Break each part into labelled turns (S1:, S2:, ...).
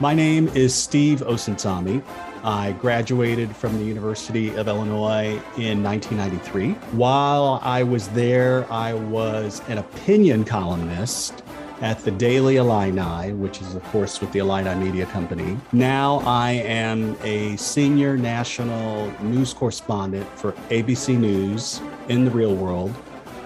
S1: My name is Steve Osunsami. I graduated from the University of Illinois in 1993. While I was there, I was an opinion columnist at the Daily Illini, which is, of course, with the Illini Media Company. Now I am a senior national news correspondent for ABC News in the real world,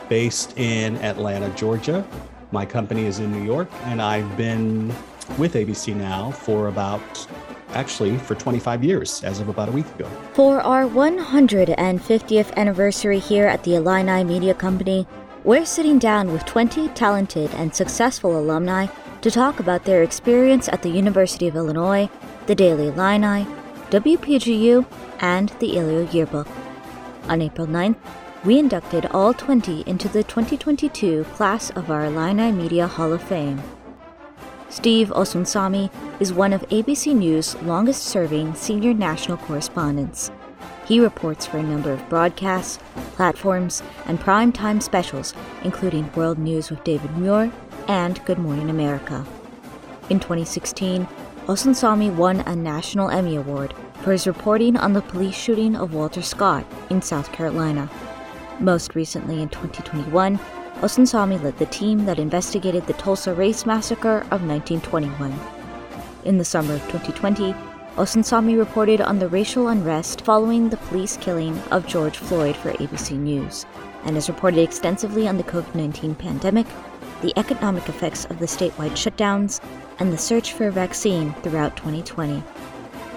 S1: based in Atlanta, Georgia. My company is in New York, and I've been with ABC now for about actually for 25 years as of about a week ago.
S2: For our 150th anniversary here at the Illini Media Company, we're sitting down with 20 talented and successful alumni to talk about their experience at the University of Illinois, the Daily Illini, WPGU, and the Illio Yearbook. On April 9th, we inducted all 20 into the 2022 class of our Illini Media Hall of Fame. Steve Osunsami is one of ABC News' longest serving senior national correspondents. He reports for a number of broadcasts, platforms, and primetime specials, including World News with David Muir and Good Morning America. In 2016, Osunsami won a National Emmy Award for his reporting on the police shooting of Walter Scott in South Carolina. Most recently in 2021, Osunsami led the team that investigated the Tulsa Race Massacre of 1921. In the summer of 2020, Osunsami reported on the racial unrest following the police killing of George Floyd for ABC News, and has reported extensively on the COVID 19 pandemic, the economic effects of the statewide shutdowns, and the search for a vaccine throughout 2020.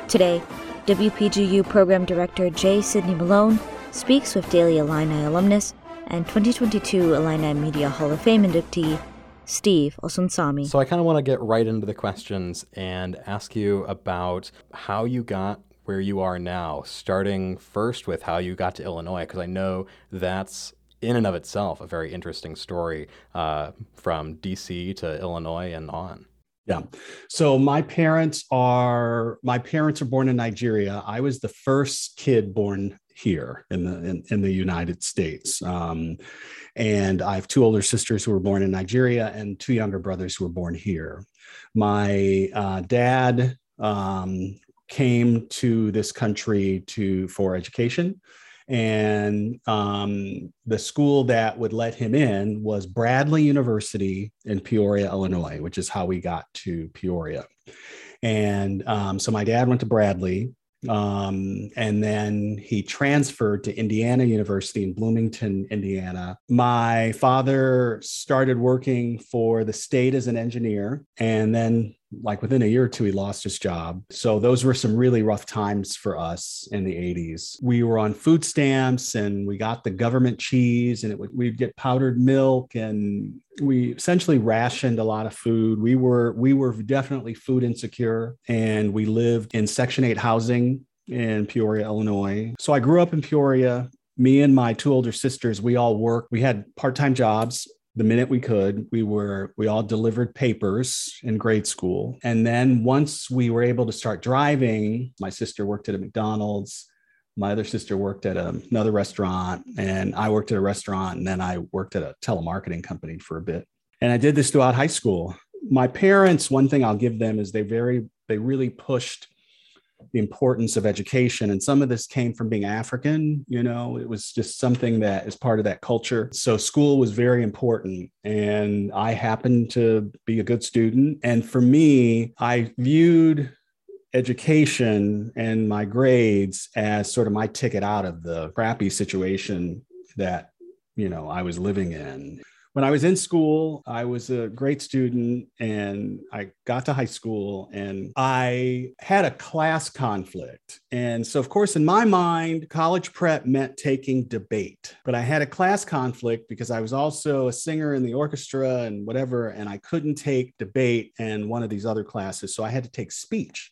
S2: Today, WPGU Program Director J. Sidney Malone speaks with Daily Illini alumnus and 2022 Illini Media Hall of Fame inductee, Steve Osunsami.
S3: So I kind of want to get right into the questions and ask you about how you got where you are now, starting first with how you got to Illinois, because I know that's in and of itself a very interesting story uh, from DC to Illinois and on.
S1: Yeah. So my parents are my parents are born in Nigeria. I was the first kid born here in the in, in the United States. Um, and I have two older sisters who were born in Nigeria and two younger brothers who were born here. My uh, dad um, came to this country to for education and um, the school that would let him in was Bradley University in Peoria, Illinois, which is how we got to Peoria. And um, so my dad went to Bradley. Um, and then he transferred to Indiana University in Bloomington, Indiana. My father started working for the state as an engineer and then like within a year or two, he lost his job. So those were some really rough times for us in the 80s. We were on food stamps and we got the government cheese and would, we'd get powdered milk and we essentially rationed a lot of food. We were we were definitely food insecure and we lived in section 8 housing in Peoria, Illinois. So I grew up in Peoria me and my two older sisters, we all worked. We had part time jobs the minute we could we were we all delivered papers in grade school. And then once we were able to start driving my sister worked at a mcdonald's my other sister worked at a, another restaurant and i worked at a restaurant and then i worked at a telemarketing company for a bit. And i did this throughout high school. My parents one thing i'll give them is they very they really pushed the importance of education. And some of this came from being African, you know, it was just something that is part of that culture. So school was very important. And I happened to be a good student. And for me, I viewed education and my grades as sort of my ticket out of the crappy situation that you know I was living in when I was in school, I was a great student and I got to high school and I had a class conflict. And so, of course, in my mind, college prep meant taking debate, but I had a class conflict because I was also a singer in the orchestra and whatever, and I couldn't take debate and one of these other classes. So I had to take speech.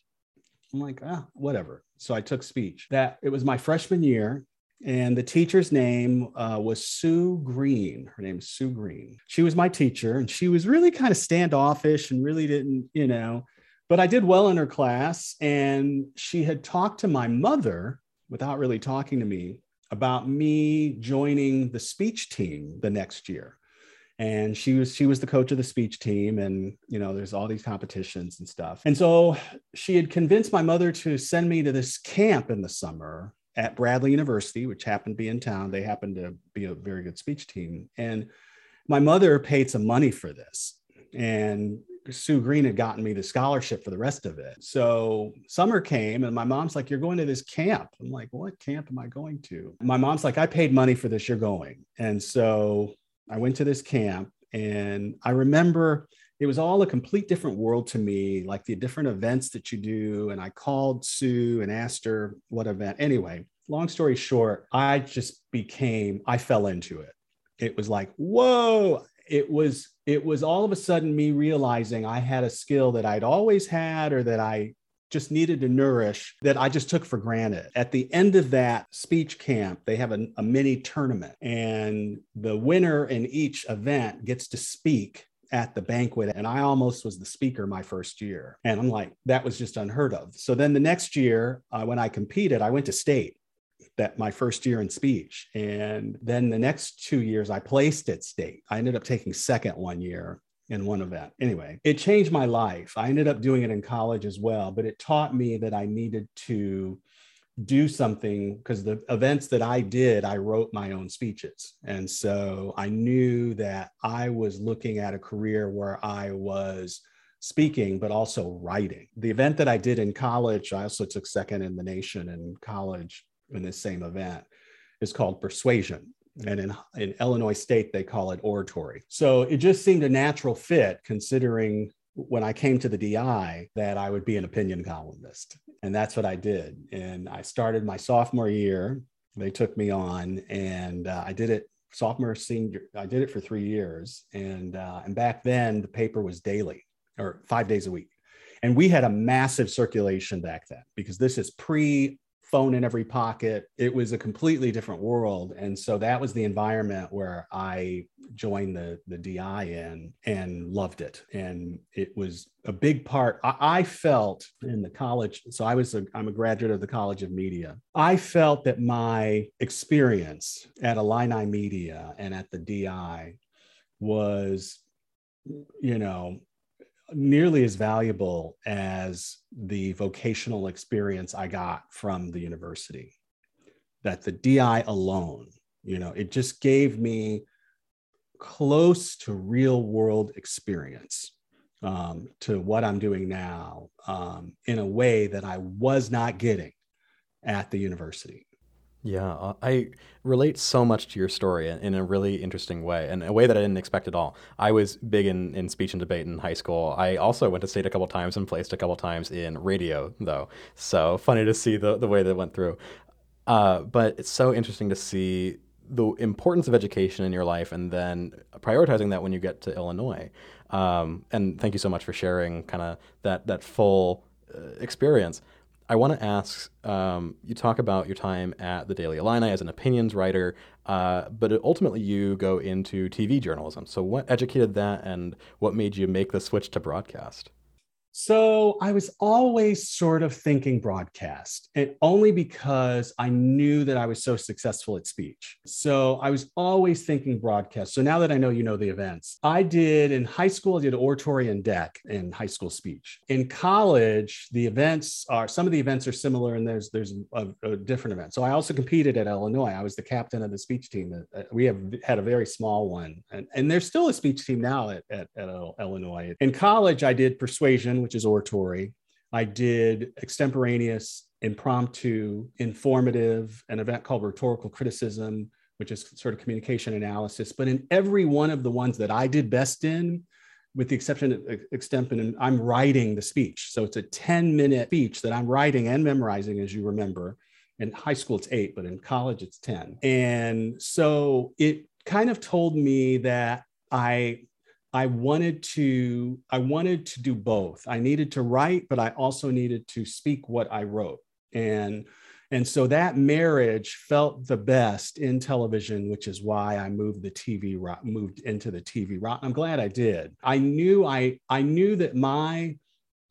S1: I'm like, ah, whatever. So I took speech. That it was my freshman year and the teacher's name uh, was Sue Green. Her name is Sue Green. She was my teacher, and she was really kind of standoffish and really didn't, you know, but I did well in her class. And she had talked to my mother without really talking to me about me joining the speech team the next year. and she was she was the coach of the speech team and you know there's all these competitions and stuff and so she had convinced my mother to send me to this camp in the summer at bradley university which happened to be in town they happened to be a very good speech team and my mother paid some money for this and Sue Green had gotten me the scholarship for the rest of it. So summer came and my mom's like, You're going to this camp. I'm like, What camp am I going to? My mom's like, I paid money for this. You're going. And so I went to this camp and I remember it was all a complete different world to me, like the different events that you do. And I called Sue and asked her what event. Anyway, long story short, I just became, I fell into it. It was like, whoa, it was it was all of a sudden me realizing I had a skill that I'd always had or that I just needed to nourish that I just took for granted. At the end of that speech camp, they have a, a mini tournament, and the winner in each event gets to speak at the banquet and I almost was the speaker my first year. And I'm like, that was just unheard of. So then the next year, uh, when I competed, I went to state that my first year in speech. And then the next two years, I placed at state. I ended up taking second one year in one event. Anyway, it changed my life. I ended up doing it in college as well, but it taught me that I needed to do something because the events that I did, I wrote my own speeches. And so I knew that I was looking at a career where I was speaking, but also writing. The event that I did in college, I also took second in the nation in college in this same event, is called persuasion. And in, in Illinois State, they call it oratory. So it just seemed a natural fit considering when I came to the DI that I would be an opinion columnist. And that's what I did. And I started my sophomore year. They took me on and uh, I did it sophomore, senior. I did it for three years. And, uh, and back then, the paper was daily or five days a week. And we had a massive circulation back then because this is pre phone in every pocket. It was a completely different world. And so that was the environment where I joined the, the DI in and loved it. And it was a big part. I, I felt in the college, so I was I'm a graduate of the College of Media. I felt that my experience at Illini Media and at the DI was, you know, nearly as valuable as the vocational experience I got from the university. That the DI alone, you know, it just gave me close to real world experience um, to what I'm doing now um, in a way that I was not getting at the university.
S3: Yeah, uh, I relate so much to your story in a really interesting way, and a way that I didn't expect at all. I was big in, in speech and debate in high school. I also went to state a couple times and placed a couple times in radio, though. So funny to see the, the way that went through. Uh, but it's so interesting to see the importance of education in your life and then prioritizing that when you get to Illinois. Um, and thank you so much for sharing kind of that, that full uh, experience. I want to ask um, you talk about your time at the Daily Illini as an opinions writer, uh, but ultimately you go into TV journalism. So, what educated that and what made you make the switch to broadcast?
S1: So I was always sort of thinking broadcast, and only because I knew that I was so successful at speech. So I was always thinking broadcast. So now that I know you know the events, I did in high school, I did oratory and deck in high school speech. In college, the events are some of the events are similar, and there's there's a, a different event. So I also competed at Illinois. I was the captain of the speech team. Uh, we have had a very small one, and, and there's still a speech team now at, at, at Illinois. In college, I did persuasion which is oratory. I did extemporaneous, impromptu, informative, an event called rhetorical criticism, which is sort of communication analysis. But in every one of the ones that I did best in, with the exception of extemporaneous, I'm writing the speech. So it's a 10 minute speech that I'm writing and memorizing, as you remember. In high school, it's eight, but in college, it's 10. And so it kind of told me that I I wanted to I wanted to do both. I needed to write, but I also needed to speak what I wrote. And and so that marriage felt the best in television, which is why I moved the TV moved into the TV. I'm glad I did. I knew I I knew that my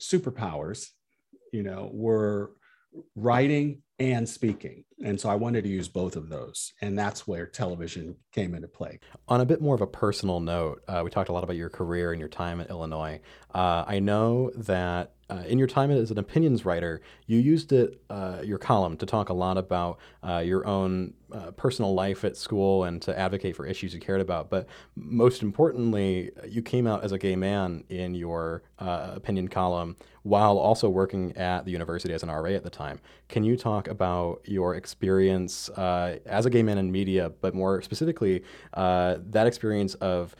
S1: superpowers, you know, were writing and speaking. And so I wanted to use both of those. And that's where television came into play.
S3: On a bit more of a personal note, uh, we talked a lot about your career and your time at Illinois. Uh, I know that uh, in your time as an opinions writer, you used it, uh, your column, to talk a lot about uh, your own uh, personal life at school and to advocate for issues you cared about. But most importantly, you came out as a gay man in your uh, opinion column while also working at the university as an RA at the time. Can you talk about your experience uh, as a gay man in media, but more specifically, that experience of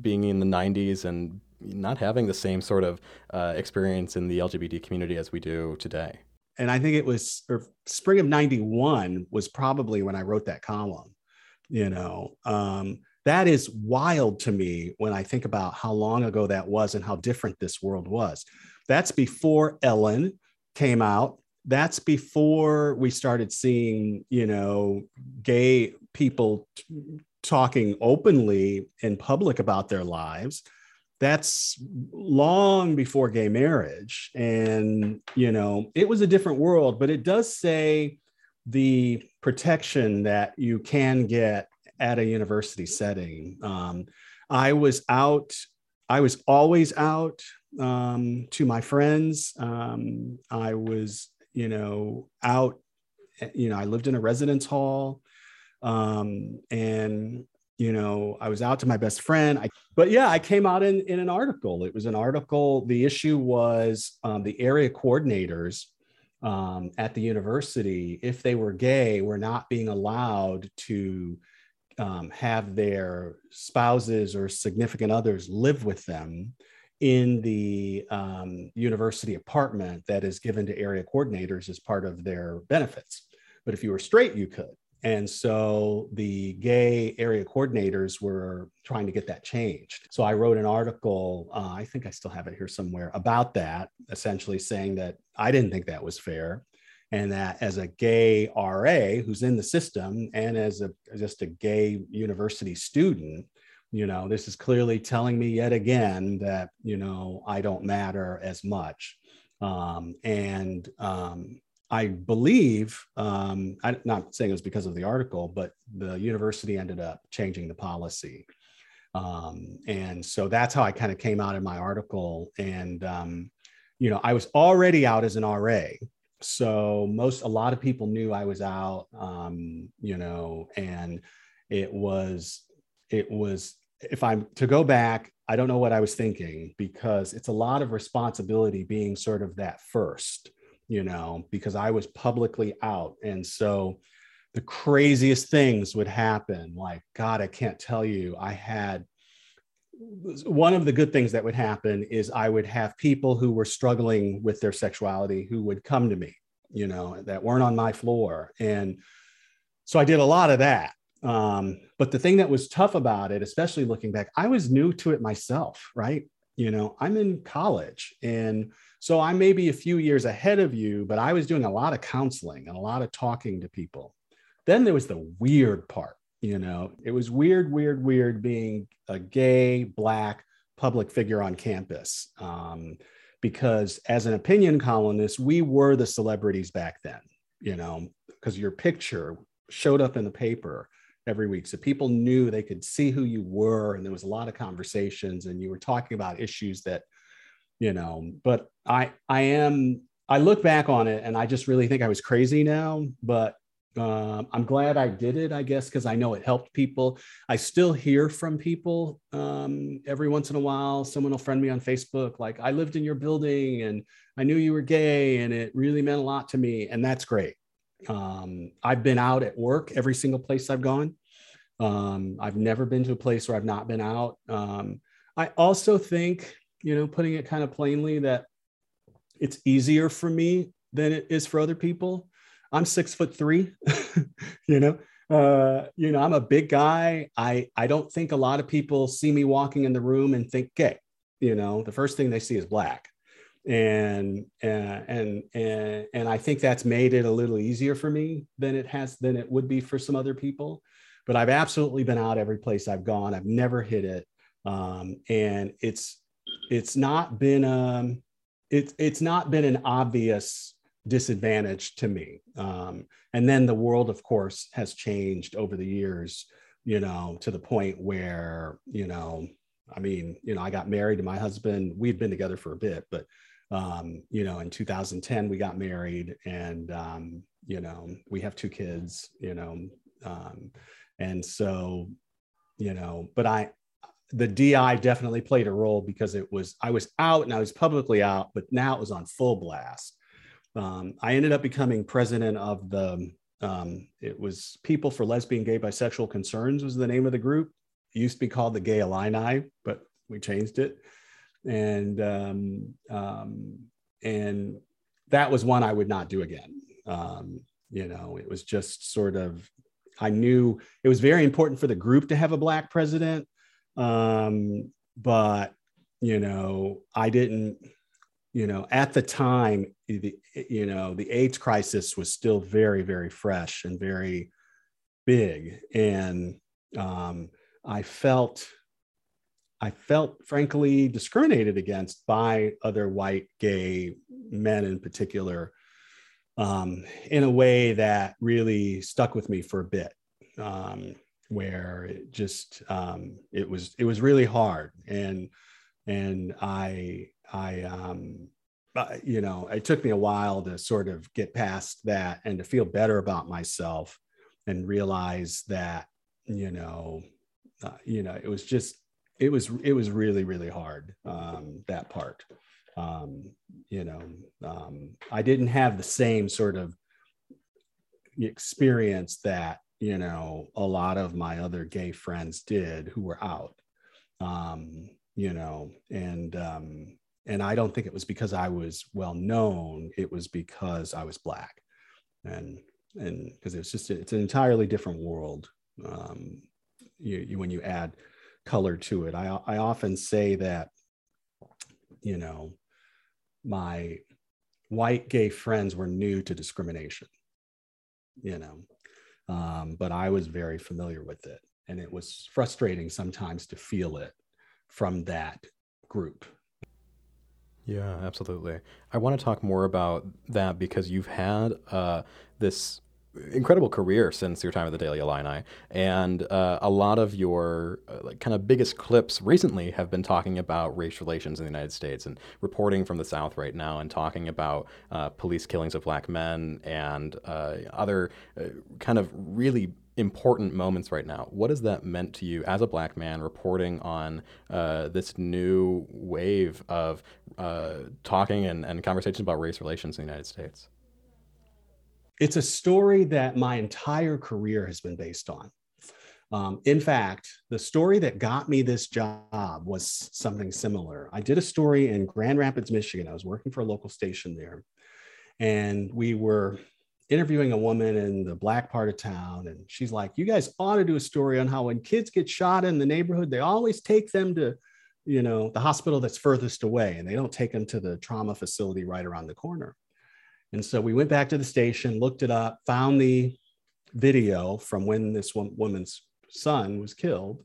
S3: being in the 90s and not having the same sort of uh, experience in the LGBT community as we do today.
S1: And I think it was spring of 91 was probably when I wrote that column. You know, um, that is wild to me when I think about how long ago that was and how different this world was. That's before Ellen came out. That's before we started seeing, you know, gay people t- talking openly in public about their lives that's long before gay marriage. And you know it was a different world but it does say the protection that you can get at a university setting. Um, i was out i was always out um, to my friends. Um, i was you know out you know i lived in a residence hall. Um, and you know i was out to my best friend. I, but yeah i came out in, in an article. It was an article. The issue was um, the area coordinators um, at the university if they were gay were not being allowed to um, have their spouses or significant others live with them in the um, university apartment that is given to area coordinators as part of their benefits. But if you were straight you could and so the gay area coordinators were trying to get that changed. So I wrote an article, uh, I think I still have it here somewhere, about that, essentially saying that I didn't think that was fair. And that as a gay RA who's in the system and as a just a gay university student, you know, this is clearly telling me yet again that, you know, I don't matter as much. Um, and um, I believe, um, I'm not saying it was because of the article, but the university ended up changing the policy. Um, and so that's how I kind of came out in my article. And, um, you know, I was already out as an RA. So most, a lot of people knew I was out, um, you know, and it was, it was, if I'm to go back, I don't know what I was thinking because it's a lot of responsibility being sort of that first you know, because I was publicly out. And so the craziest things would happen. Like, God, I can't tell you. I had one of the good things that would happen is I would have people who were struggling with their sexuality who would come to me, you know, that weren't on my floor. And so I did a lot of that. Um, but the thing that was tough about it, especially looking back, I was new to it myself, right? You know, I'm in college and so I may be a few years ahead of you, but I was doing a lot of counseling and a lot of talking to people. Then there was the weird part, you know, it was weird, weird, weird being a gay, black public figure on campus. Um, because as an opinion columnist, we were the celebrities back then, you know, because your picture showed up in the paper every week. So people knew they could see who you were, and there was a lot of conversations, and you were talking about issues that you know but i i am i look back on it and i just really think i was crazy now but um, i'm glad i did it i guess because i know it helped people. I still hear from people um, every once in a while. Someone will friend me on facebook like i lived in your building and i knew you were gay and it really meant a lot to me and that's great. Um, i've been out at work every single place i've gone. Um, i've never been to a place where i've not been out. Um, i also think you know, putting it kind of plainly that it's easier for me than it is for other people. I'm six foot three, you know, uh, you know, I'm a big guy. I, I don't think a lot of people see me walking in the room and think gay, you know, the first thing they see is black. And, uh, and, and, and I think that's made it a little easier for me than it has, than it would be for some other people. But I've absolutely been out every place I've gone. I've never hit it. Um, and it's, it's not been um it's it's not been an obvious disadvantage to me. Um, and then the world, of course, has changed over the years, you know, to the point where, you know, I mean, you know, I got married to my husband. We've been together for a bit, but, um, you know, in 2010, we got married and, um, you know, we have two kids, you know, um, and so, you know, but I, the DI definitely played a role because it was, I was out and I was publicly out, but now it was on full blast um, I ended up becoming president of the, um, it was People for Lesbian, Gay, Bisexual Concerns was the name of the group. It used to be called the Gay Illini, but we changed it. And, um, um and that was one I would not do again. Um, you know, it was just sort of, I knew it was very important for the group to have a black president. Um, but, you know, I didn't, you know, at the time, the, you know, the AIDS crisis was still very, very fresh and very big. And um, I felt, I felt frankly discriminated against by other white gay men in particular um, in a way that really stuck with me for a bit. Um, where it just um, it was it was really hard and and I I, um, you know, it took me a while to sort of get past that and to feel better about myself and realize that, you know, uh, you know, it was just, it was, it was really, really hard, um, that part. Um, you know, um, I didn't have the same sort of experience that, you know, a lot of my other gay friends did who were out. Um, you know, and um, and I don't think it was because I was well known. It was because I was black, and and because it's just it's an entirely different world. Um, you, you when you add color to it, I I often say that, you know, my white gay friends were new to discrimination. You know, um, but I was very familiar with it, and it was frustrating sometimes to feel it from that group
S3: yeah, absolutely. I want to talk more about that because you've had uh, this incredible career since your time at the Daily Illini, and uh, a lot of your uh, like kind of biggest clips recently have been talking about race relations in the United States and reporting from the South right now, and talking about uh, police killings of black men and uh, other uh, kind of really important moments right now. What has that meant to you as a black man reporting on uh, this new wave of uh, talking and, and conversations about race relations in the United States?
S1: It's a story that my entire career has been based on. Um, in fact, the story that got me this job was something similar. I did a story in Grand Rapids, Michigan. I was working for a local station there. And we were interviewing a woman in the black part of town and she's like you guys ought to do a story on how when kids get shot in the neighborhood they always take them to you know the hospital that's furthest away and they don't take them to the trauma facility right around the corner and so we went back to the station looked it up found the video from when this woman's son was killed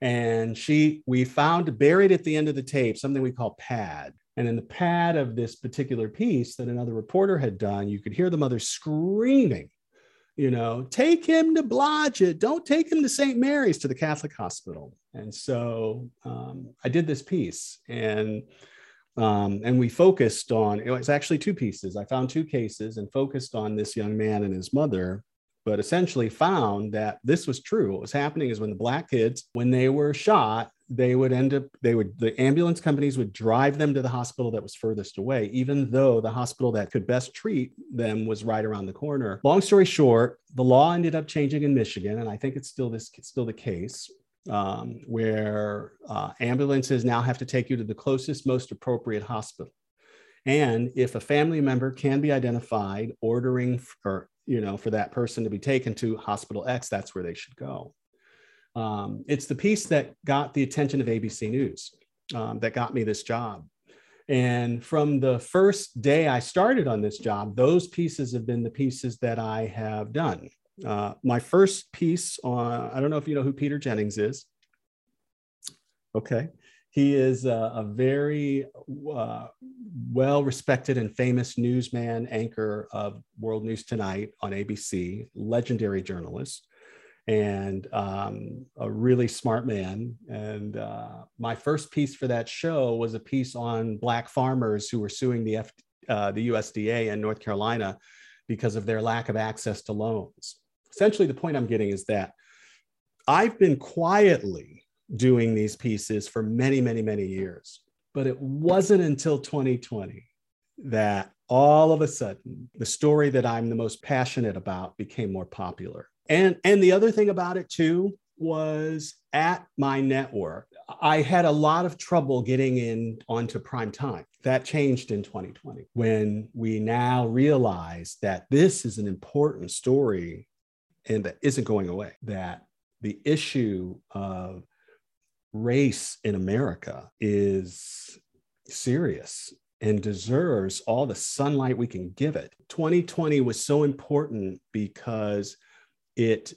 S1: and she we found buried at the end of the tape something we call pad and in the pad of this particular piece that another reporter had done, you could hear the mother screaming, you know, take him to Blodgett, don't take him to St. Mary's to the Catholic hospital. And so um, I did this piece and um, and we focused on it was actually two pieces. I found two cases and focused on this young man and his mother but essentially found that this was true. What was happening is when the black kids, when they were shot, they would end up, they would, the ambulance companies would drive them to the hospital that was furthest away, even though the hospital that could best treat them was right around the corner. Long story short, the law ended up changing in Michigan, and I think it's still this it's still the case. Um, where uh, ambulances now have to take you to the closest, most appropriate hospital. And if a family member can be identified ordering for, you know, for that person to be taken to hospital X, that's where they should go. Um, it's the piece that got the attention of ABC News um, that got me this job. And from the first day I started on this job, those pieces have been the pieces that I have done. Uh, my first piece on, I don't know if you know who Peter Jennings is. Okay. he is a, a very uh, well respected and famous newsman, anchor of World News Tonight on ABC, legendary journalist, and um, a really smart man. And uh, my first piece for that show was a piece on Black farmers who were suing the, F, uh, the USDA in North Carolina because of their lack of access to loans. Essentially, the point I'm getting is that I've been quietly doing these pieces for many, many, many years. But it wasn't until 2020 that all of a sudden the story that I'm the most passionate about became more popular. And, and the other thing about it too was at my network, I had a lot of trouble getting in onto prime time. That changed in 2020 when we now realize that this is an important story and that isn't going away, that the issue of race in America is serious and deserves all the sunlight we can give it. 2020 was so important because it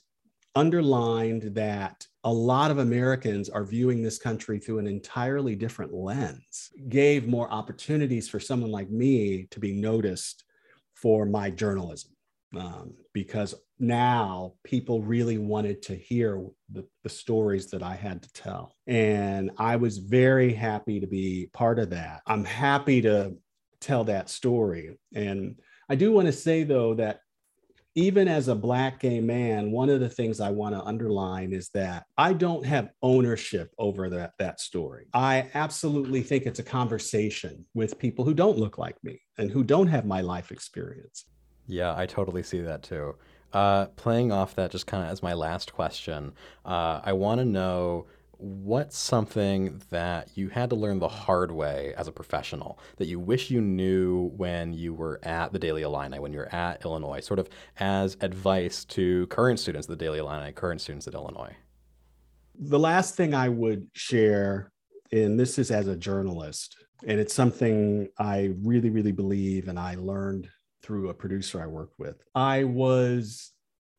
S1: underlined that a lot of Americans are viewing this country through an entirely different lens, gave more opportunities for someone like me to be noticed for my journalism um, because now people really wanted to hear the, the stories that I had to tell. And I was very happy to be part of that. I'm happy to tell that story. And I do want to say, though, that even as a Black gay man, one of the things I want to underline is that I don't have ownership over that, that story. I absolutely think it's a conversation with people who don't look like me and who don't have my life experience.
S3: Yeah, I totally see that too. Uh, playing off that, just kind of as my last question, uh, I want to know what's something that you had to learn the hard way as a professional that you wish you knew when you were at the Daily Illini, when you were at Illinois, sort of as advice to current students at the Daily Illini, current students at Illinois?
S1: The last thing I would share, and this is as a journalist, and it's something I really, really believe and I learned through a producer I worked with. I was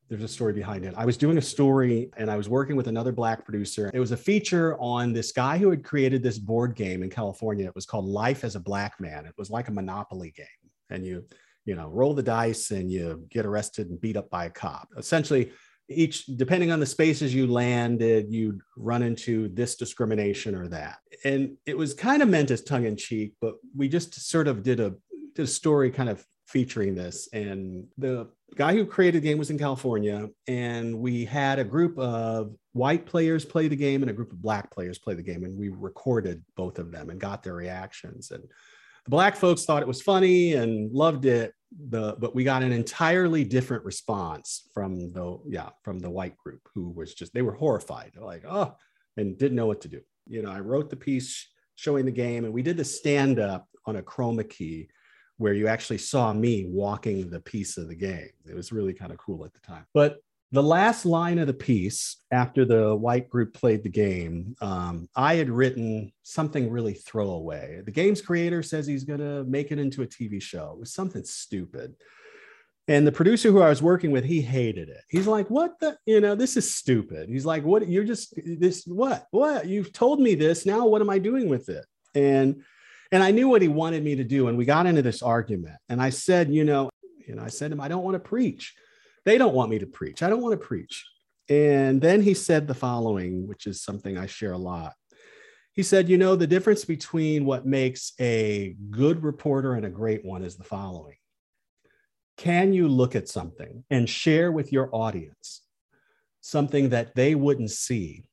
S1: there's a story behind it. I was doing a story and I was working with another black producer. It was a feature on this guy who had created this board game in California. It was called Life as a Black Man. It was like a Monopoly game. And you, you know, roll the dice and you get arrested and beat up by a cop. Essentially, each depending on the spaces you landed, you'd run into this discrimination or that. And it was kind of meant as tongue in cheek, but we just sort of did a did a story kind of featuring this. And the guy who created the game was in California, and we had a group of white players play the game and a group of black players play the game, and we recorded both of them and got their reactions. And the black folks thought it was funny and loved it. The but we got an entirely different response from the yeah from the white group who was just they were horrified They're like oh and didn't know what to do. You know, I wrote the piece showing the game, and we did the stand up on a chroma key where you actually saw me walking the piece of the game. It was really kind of cool at the time. But the last line of the piece, after the white group played the game, um, I had written something really throwaway. The game's creator says he's going to make it into a TV show. It was something stupid. And the producer who I was working with, he hated it. He's like, "What the? You know, this is stupid." He's like, "What? You're just this? What? What? You've told me this. Now, what am I doing with it?" And and I knew what he wanted me to do. And we got into this argument. And I said, you know, you know, I said to him, I don't want to preach. They don't want me to preach. I don't want to preach. And then he said the following, which is something I share a lot. He said, you know, the difference between what makes a good reporter and a great one is the following. Can you look at something and share with your audience something that they wouldn't see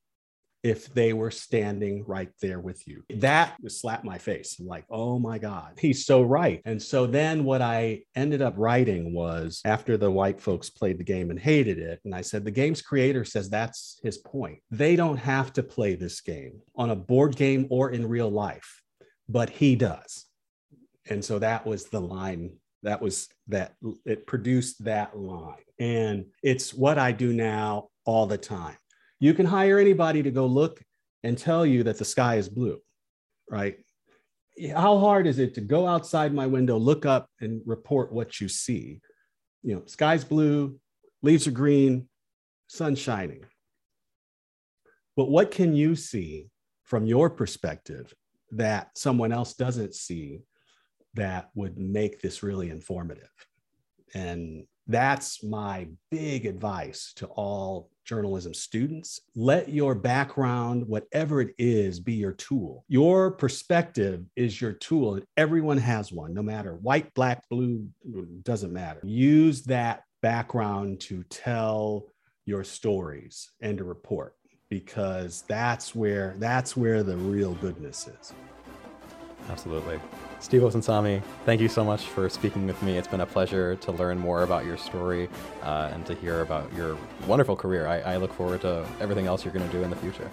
S1: if they were standing right there with you. That slapped my face. I'm like, oh my God, he's so right. And so then what I ended up writing was after the white folks played the game and hated it, and I said, the game's creator says that's his point. They don't have to play this game on a board game or in real life, but he does. And so that was the line that was that it produced that line. And it's what I do now all the time. You can hire anybody to go look and tell you that the sky is blue, right? How hard is it to go outside my window, look up and report what you see? You know, sky's blue, leaves are green, sun shining. But what can you see from your perspective that someone else doesn't see that would make this really informative. And that's my big advice to all journalism students. Let your background, whatever it is, be your tool. Your perspective is your tool. Everyone has one, no matter white, black, blue, doesn't matter. Use that background to tell your stories and to report because that's where that's where the real goodness is.
S3: Absolutely. Steve Osunsami, thank you so much for speaking with me. It's been a pleasure to learn more about your story uh, and to hear about your wonderful career. I, I look forward to everything else you're going to do in the future.